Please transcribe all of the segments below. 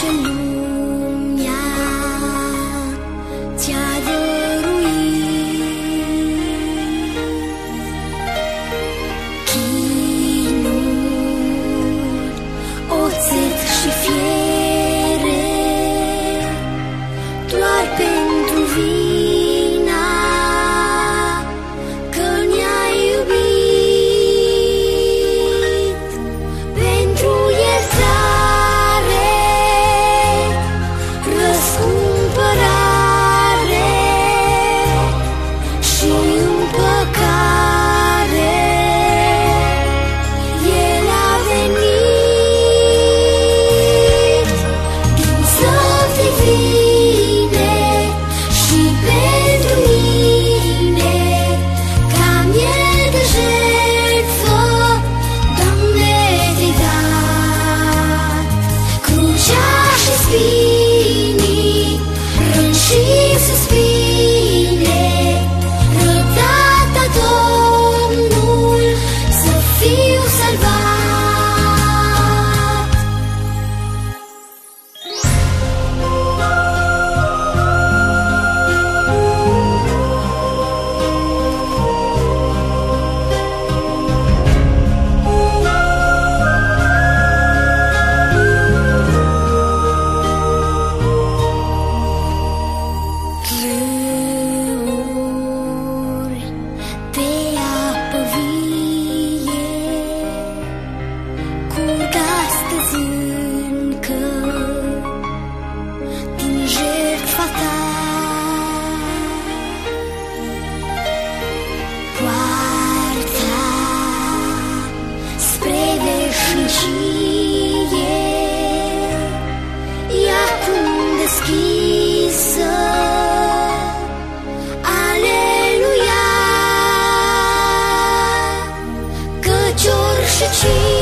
watching you 失去。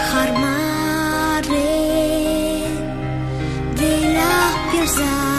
Ce har mare de la pierzare